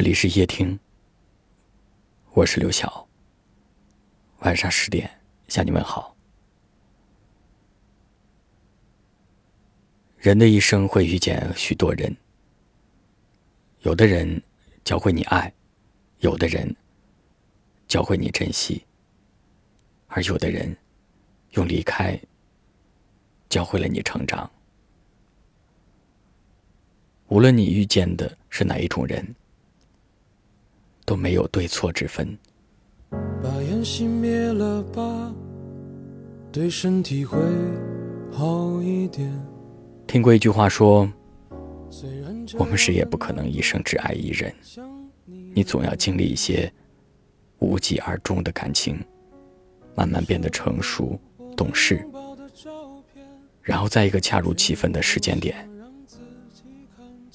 这里是夜听，我是刘晓。晚上十点向你问好。人的一生会遇见许多人，有的人教会你爱，有的人教会你珍惜，而有的人用离开教会了你成长。无论你遇见的是哪一种人。都没有对错之分。把烟熄灭了吧，对身体会好一点。听过一句话说，我们谁也不可能一生只爱一人，你总要经历一些无疾而终的感情，慢慢变得成熟懂事，然后在一个恰如其分的时间点，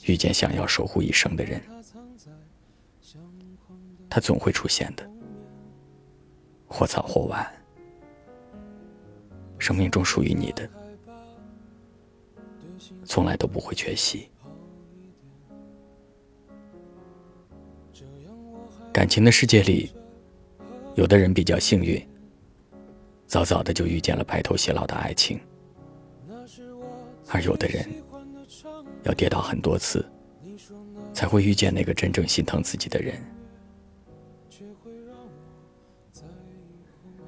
遇见想要守护一生的人。它总会出现的，或早或晚。生命中属于你的，从来都不会缺席。感情的世界里，有的人比较幸运，早早的就遇见了白头偕老的爱情；而有的人，要跌倒很多次，才会遇见那个真正心疼自己的人。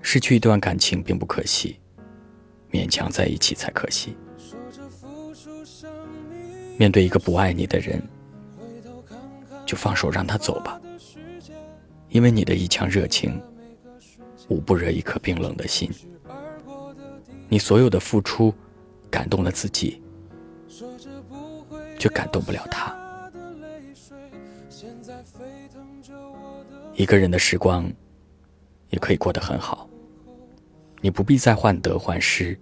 失去一段感情并不可惜，勉强在一起才可惜。面对一个不爱你的人，就放手让他走吧，因为你的一腔热情，捂不热一颗冰冷的心。你所有的付出，感动了自己，却感动不了他。一个人的时光，也可以过得很好。你不必再患得患失，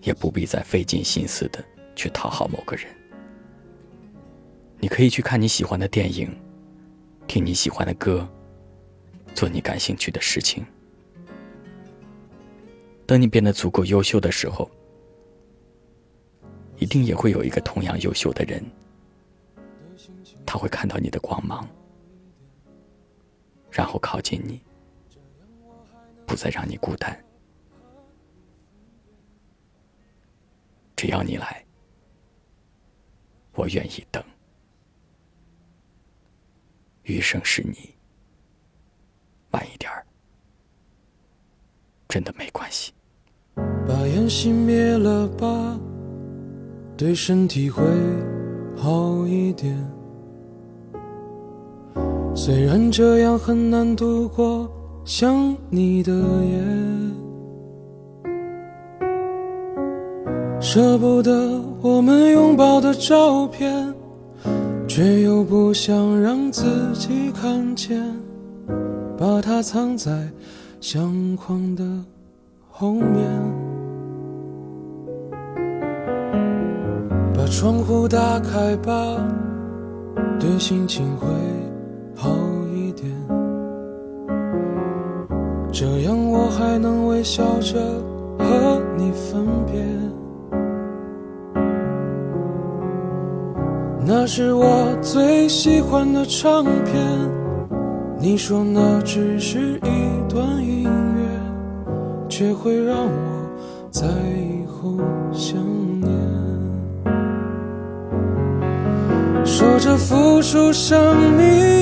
也不必再费尽心思的去讨好某个人。你可以去看你喜欢的电影，听你喜欢的歌，做你感兴趣的事情。等你变得足够优秀的时候，一定也会有一个同样优秀的人，他会看到你的光芒，然后靠近你，不再让你孤单。只要你来，我愿意等。余生是你，晚一点儿，真的没关系。把烟熄灭了吧，对身体会好一点。虽然这样很难度过想你的夜。舍不得我们拥抱的照片，却又不想让自己看见，把它藏在相框的后面。把窗户打开吧，对心情会好一点，这样我还能微笑着和你分别。那是我最喜欢的唱片，你说那只是一段音乐，却会让我在以后想念。说着付出生命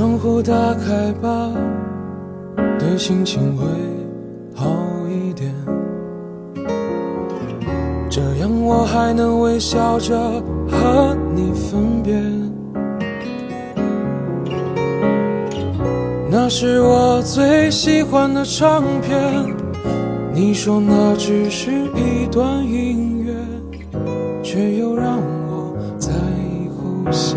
窗户打开吧，对心情会好一点。这样我还能微笑着和你分别。那是我最喜欢的唱片。你说那只是一段音乐，却又让我在以后想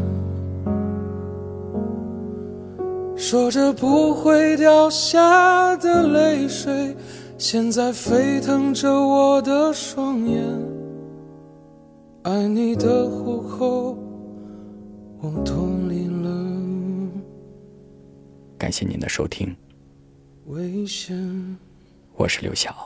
说着不会掉下的泪水。现在沸腾着我的双眼，爱你的虎口，我脱离了。感谢您的收听，危险。我是刘晓。